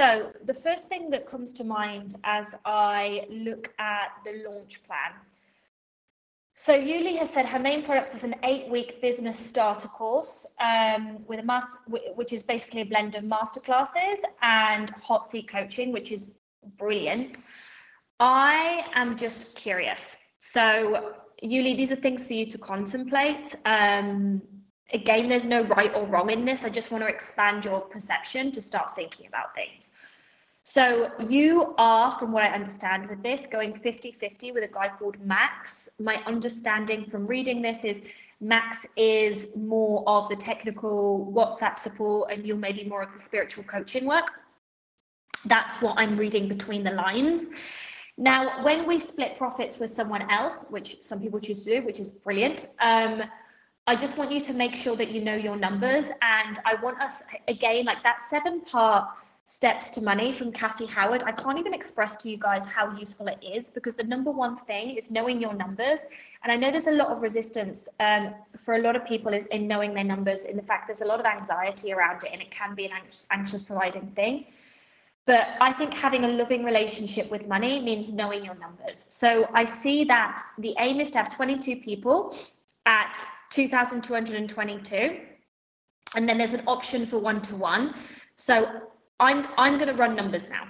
So, the first thing that comes to mind as I look at the launch plan. So, Ulli has said her main product is an eight week business starter course um, with a master, which is basically a blend of masterclasses and hot seat coaching, which is brilliant. I am just curious. So, Ulli, these are things for you to contemplate. Um, again, there's no right or wrong in this. I just want to expand your perception to start thinking about things. So you are, from what I understand with this, going 50-50 with a guy called Max. My understanding from reading this is Max is more of the technical WhatsApp support and you're maybe more of the spiritual coaching work. That's what I'm reading between the lines. Now, when we split profits with someone else, which some people choose to do, which is brilliant, um, I just want you to make sure that you know your numbers. And I want us, again, like that seven part steps to money from Cassie Howard. I can't even express to you guys how useful it is because the number one thing is knowing your numbers. And I know there's a lot of resistance um, for a lot of people in knowing their numbers, in the fact there's a lot of anxiety around it and it can be an anxious, anxious providing thing. But I think having a loving relationship with money means knowing your numbers. So I see that the aim is to have 22 people at 2,222. And then there's an option for one to one. So I'm I'm going to run numbers now.